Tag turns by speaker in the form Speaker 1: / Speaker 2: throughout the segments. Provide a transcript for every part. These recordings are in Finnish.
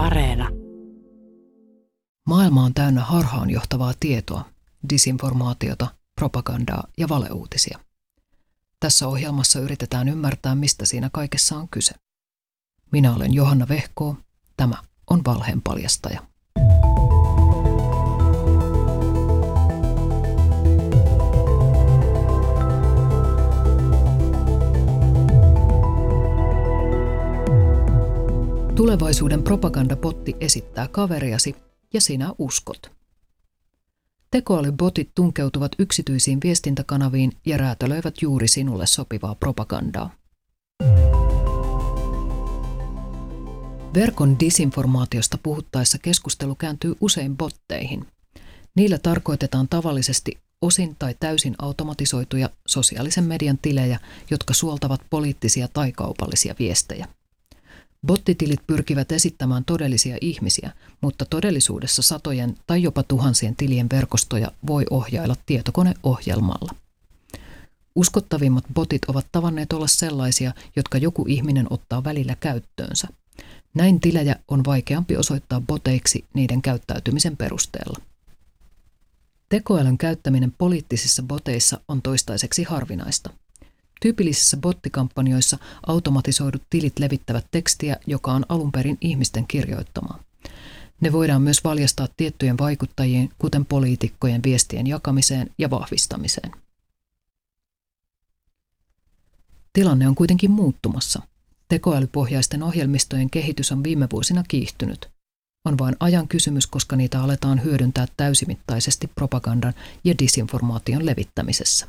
Speaker 1: Areena.
Speaker 2: Maailma on täynnä harhaanjohtavaa tietoa, disinformaatiota, propagandaa ja valeuutisia. Tässä ohjelmassa yritetään ymmärtää, mistä siinä kaikessa on kyse. Minä olen Johanna Vehkoo. Tämä on Valheen paljastaja. Tulevaisuuden propagandapotti esittää kaveriasi ja sinä uskot. Tekoälybotit tunkeutuvat yksityisiin viestintäkanaviin ja räätälöivät juuri sinulle sopivaa propagandaa. Verkon disinformaatiosta puhuttaessa keskustelu kääntyy usein botteihin. Niillä tarkoitetaan tavallisesti osin tai täysin automatisoituja sosiaalisen median tilejä, jotka suoltavat poliittisia tai kaupallisia viestejä. Bottitilit pyrkivät esittämään todellisia ihmisiä, mutta todellisuudessa satojen tai jopa tuhansien tilien verkostoja voi ohjailla tietokoneohjelmalla. Uskottavimmat botit ovat tavanneet olla sellaisia, jotka joku ihminen ottaa välillä käyttöönsä. Näin tilejä on vaikeampi osoittaa boteiksi niiden käyttäytymisen perusteella. Tekoälyn käyttäminen poliittisissa boteissa on toistaiseksi harvinaista. Tyypillisissä bottikampanjoissa automatisoidut tilit levittävät tekstiä, joka on alun perin ihmisten kirjoittamaa. Ne voidaan myös valjastaa tiettyjen vaikuttajien, kuten poliitikkojen viestien jakamiseen ja vahvistamiseen. Tilanne on kuitenkin muuttumassa. Tekoälypohjaisten ohjelmistojen kehitys on viime vuosina kiihtynyt. On vain ajan kysymys, koska niitä aletaan hyödyntää täysimittaisesti propagandan ja disinformaation levittämisessä.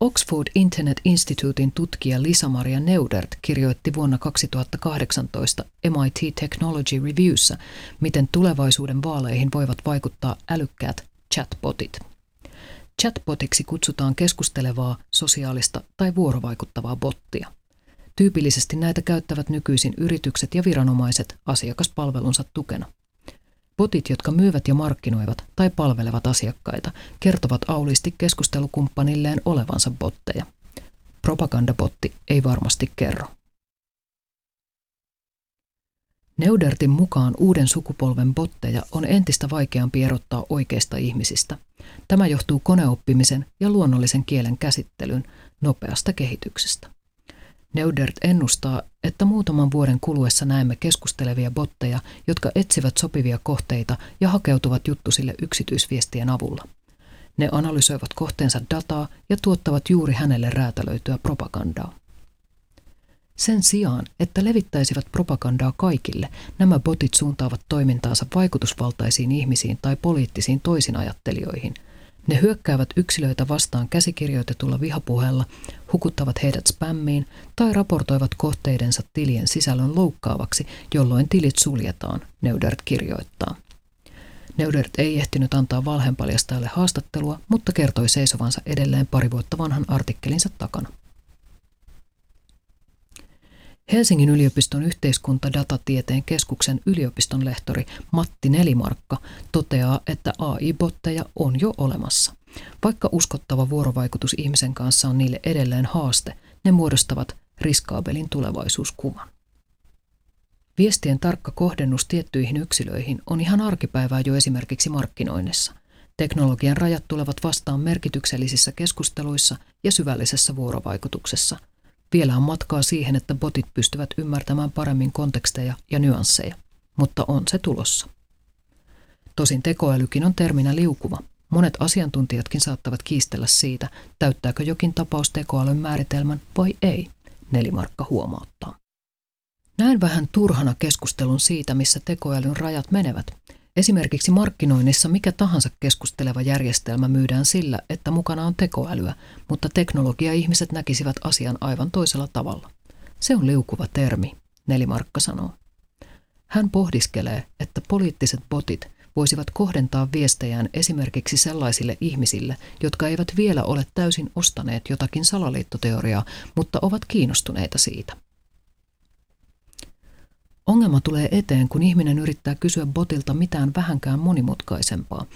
Speaker 2: Oxford Internet Institutein tutkija Lisa-Maria Neudert kirjoitti vuonna 2018 MIT Technology Reviewssä, miten tulevaisuuden vaaleihin voivat vaikuttaa älykkäät chatbotit. Chatbotiksi kutsutaan keskustelevaa, sosiaalista tai vuorovaikuttavaa bottia. Tyypillisesti näitä käyttävät nykyisin yritykset ja viranomaiset asiakaspalvelunsa tukena. Botit, jotka myyvät ja markkinoivat tai palvelevat asiakkaita, kertovat auliisti keskustelukumppanilleen olevansa botteja. Propagandabotti ei varmasti kerro. Neudertin mukaan uuden sukupolven botteja on entistä vaikeampi erottaa oikeista ihmisistä. Tämä johtuu koneoppimisen ja luonnollisen kielen käsittelyn nopeasta kehityksestä. Neudert ennustaa, että muutaman vuoden kuluessa näemme keskustelevia botteja, jotka etsivät sopivia kohteita ja hakeutuvat juttusille yksityisviestien avulla. Ne analysoivat kohteensa dataa ja tuottavat juuri hänelle räätälöityä propagandaa. Sen sijaan, että levittäisivät propagandaa kaikille, nämä botit suuntaavat toimintaansa vaikutusvaltaisiin ihmisiin tai poliittisiin toisinajattelijoihin – ne hyökkäävät yksilöitä vastaan käsikirjoitetulla vihapuheella, hukuttavat heidät spämmiin tai raportoivat kohteidensa tilien sisällön loukkaavaksi, jolloin tilit suljetaan, Neudert kirjoittaa. Neudert ei ehtinyt antaa valheenpaljastajalle haastattelua, mutta kertoi seisovansa edelleen pari vuotta vanhan artikkelinsa takana. Helsingin yliopiston yhteiskuntadatatieteen keskuksen yliopiston lehtori Matti Nelimarkka toteaa, että AI-botteja on jo olemassa. Vaikka uskottava vuorovaikutus ihmisen kanssa on niille edelleen haaste, ne muodostavat riskaabelin tulevaisuuskuvan. Viestien tarkka kohdennus tiettyihin yksilöihin on ihan arkipäivää jo esimerkiksi markkinoinnissa. Teknologian rajat tulevat vastaan merkityksellisissä keskusteluissa ja syvällisessä vuorovaikutuksessa – vielä on matkaa siihen, että botit pystyvät ymmärtämään paremmin konteksteja ja nyansseja, mutta on se tulossa. Tosin tekoälykin on terminä liukuva. Monet asiantuntijatkin saattavat kiistellä siitä, täyttääkö jokin tapaus tekoälyn määritelmän vai ei, Nelimarkka huomauttaa. Näen vähän turhana keskustelun siitä, missä tekoälyn rajat menevät. Esimerkiksi markkinoinnissa mikä tahansa keskusteleva järjestelmä myydään sillä, että mukana on tekoälyä, mutta teknologia-ihmiset näkisivät asian aivan toisella tavalla. Se on liukuva termi, Nelimarkka sanoo. Hän pohdiskelee, että poliittiset botit voisivat kohdentaa viestejään esimerkiksi sellaisille ihmisille, jotka eivät vielä ole täysin ostaneet jotakin salaliittoteoriaa, mutta ovat kiinnostuneita siitä. Ongelma tulee eteen, kun ihminen yrittää kysyä botilta mitään vähänkään monimutkaisempaa.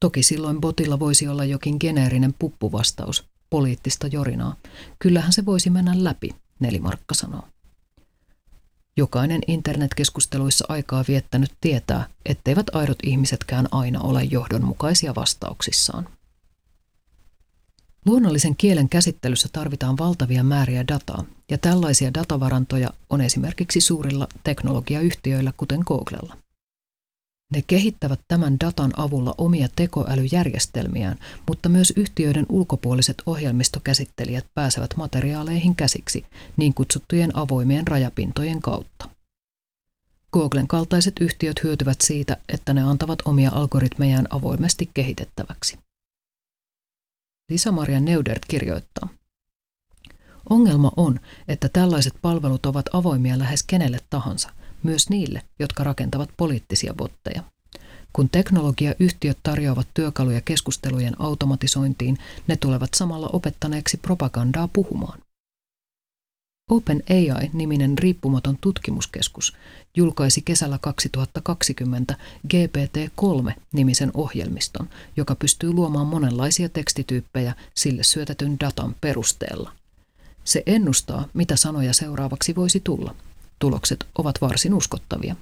Speaker 2: Toki silloin botilla voisi olla jokin geneerinen puppuvastaus, poliittista jorinaa. Kyllähän se voisi mennä läpi, Nelimarkka sanoo. Jokainen internetkeskusteluissa aikaa viettänyt tietää, etteivät aidot ihmisetkään aina ole johdonmukaisia vastauksissaan. Luonnollisen kielen käsittelyssä tarvitaan valtavia määriä dataa, ja tällaisia datavarantoja on esimerkiksi suurilla teknologiayhtiöillä, kuten Googlella. Ne kehittävät tämän datan avulla omia tekoälyjärjestelmiään, mutta myös yhtiöiden ulkopuoliset ohjelmistokäsittelijät pääsevät materiaaleihin käsiksi niin kutsuttujen avoimien rajapintojen kautta. Googlen kaltaiset yhtiöt hyötyvät siitä, että ne antavat omia algoritmejaan avoimesti kehitettäväksi. Lisa-Maria Neudert kirjoittaa. Ongelma on, että tällaiset palvelut ovat avoimia lähes kenelle tahansa, myös niille, jotka rakentavat poliittisia botteja. Kun teknologiayhtiöt tarjoavat työkaluja keskustelujen automatisointiin, ne tulevat samalla opettaneeksi propagandaa puhumaan. OpenAI-niminen riippumaton tutkimuskeskus julkaisi kesällä 2020 GPT-3-nimisen ohjelmiston, joka pystyy luomaan monenlaisia tekstityyppejä sille syötetyn datan perusteella. Se ennustaa, mitä sanoja seuraavaksi voisi tulla. Tulokset ovat varsin uskottavia.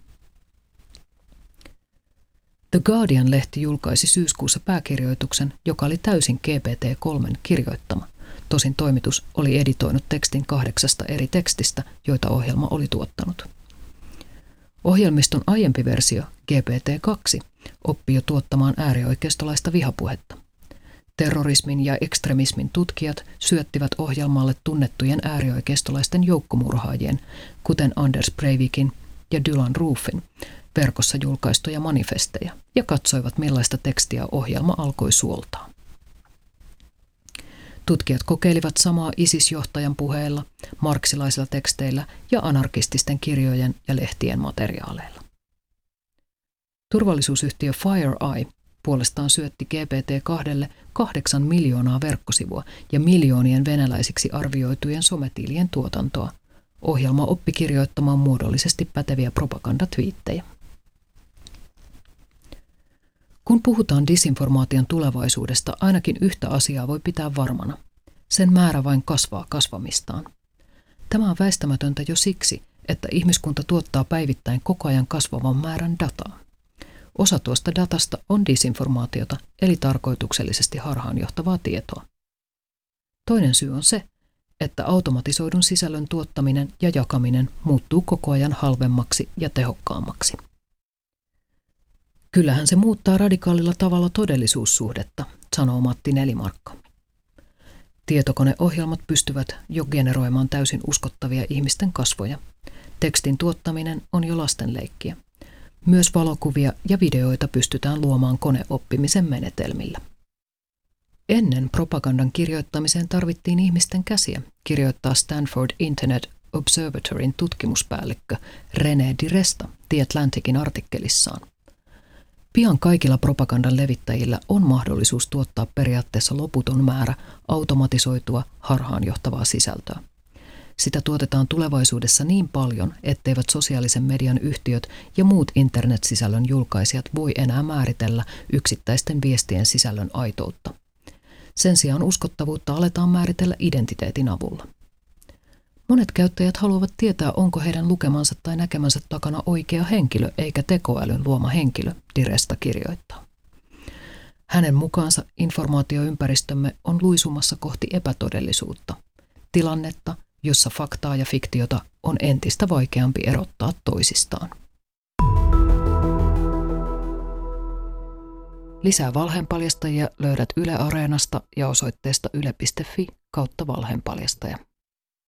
Speaker 2: The Guardian-lehti julkaisi syyskuussa pääkirjoituksen, joka oli täysin GPT-3 kirjoittama. Tosin toimitus oli editoinut tekstin kahdeksasta eri tekstistä, joita ohjelma oli tuottanut. Ohjelmiston aiempi versio, GPT-2, oppi jo tuottamaan äärioikeistolaista vihapuhetta. Terrorismin ja ekstremismin tutkijat syöttivät ohjelmalle tunnettujen äärioikeistolaisten joukkomurhaajien, kuten Anders Breivikin ja Dylan Roofin, verkossa julkaistuja manifesteja ja katsoivat millaista tekstiä ohjelma alkoi suoltaa. Tutkijat kokeilivat samaa ISIS-johtajan puheilla, marksilaisilla teksteillä ja anarkististen kirjojen ja lehtien materiaaleilla. Turvallisuusyhtiö FireEye puolestaan syötti GPT-2 kahdeksan miljoonaa verkkosivua ja miljoonien venäläisiksi arvioitujen sometilien tuotantoa. Ohjelma oppi kirjoittamaan muodollisesti päteviä propagandatwiittejä. Kun puhutaan disinformaation tulevaisuudesta, ainakin yhtä asiaa voi pitää varmana. Sen määrä vain kasvaa kasvamistaan. Tämä on väistämätöntä jo siksi, että ihmiskunta tuottaa päivittäin koko ajan kasvavan määrän dataa. Osa tuosta datasta on disinformaatiota, eli tarkoituksellisesti harhaanjohtavaa tietoa. Toinen syy on se, että automatisoidun sisällön tuottaminen ja jakaminen muuttuu koko ajan halvemmaksi ja tehokkaammaksi. Kyllähän se muuttaa radikaalilla tavalla todellisuussuhdetta, sanoo Matti Nelimarkka. Tietokoneohjelmat pystyvät jo generoimaan täysin uskottavia ihmisten kasvoja. Tekstin tuottaminen on jo lastenleikkiä. Myös valokuvia ja videoita pystytään luomaan koneoppimisen menetelmillä. Ennen propagandan kirjoittamiseen tarvittiin ihmisten käsiä, kirjoittaa Stanford Internet Observatoryn tutkimuspäällikkö René Diresta The Atlanticin artikkelissaan. Pian kaikilla propagandan levittäjillä on mahdollisuus tuottaa periaatteessa loputon määrä automatisoitua harhaanjohtavaa sisältöä. Sitä tuotetaan tulevaisuudessa niin paljon, etteivät sosiaalisen median yhtiöt ja muut internetsisällön julkaisijat voi enää määritellä yksittäisten viestien sisällön aitoutta. Sen sijaan uskottavuutta aletaan määritellä identiteetin avulla. Monet käyttäjät haluavat tietää, onko heidän lukemansa tai näkemänsä takana oikea henkilö eikä tekoälyn luoma henkilö, Diresta kirjoittaa. Hänen mukaansa informaatioympäristömme on luisumassa kohti epätodellisuutta, tilannetta, jossa faktaa ja fiktiota on entistä vaikeampi erottaa toisistaan. Lisää valheenpaljastajia löydät Yle Areenasta ja osoitteesta yle.fi kautta valheenpaljastaja.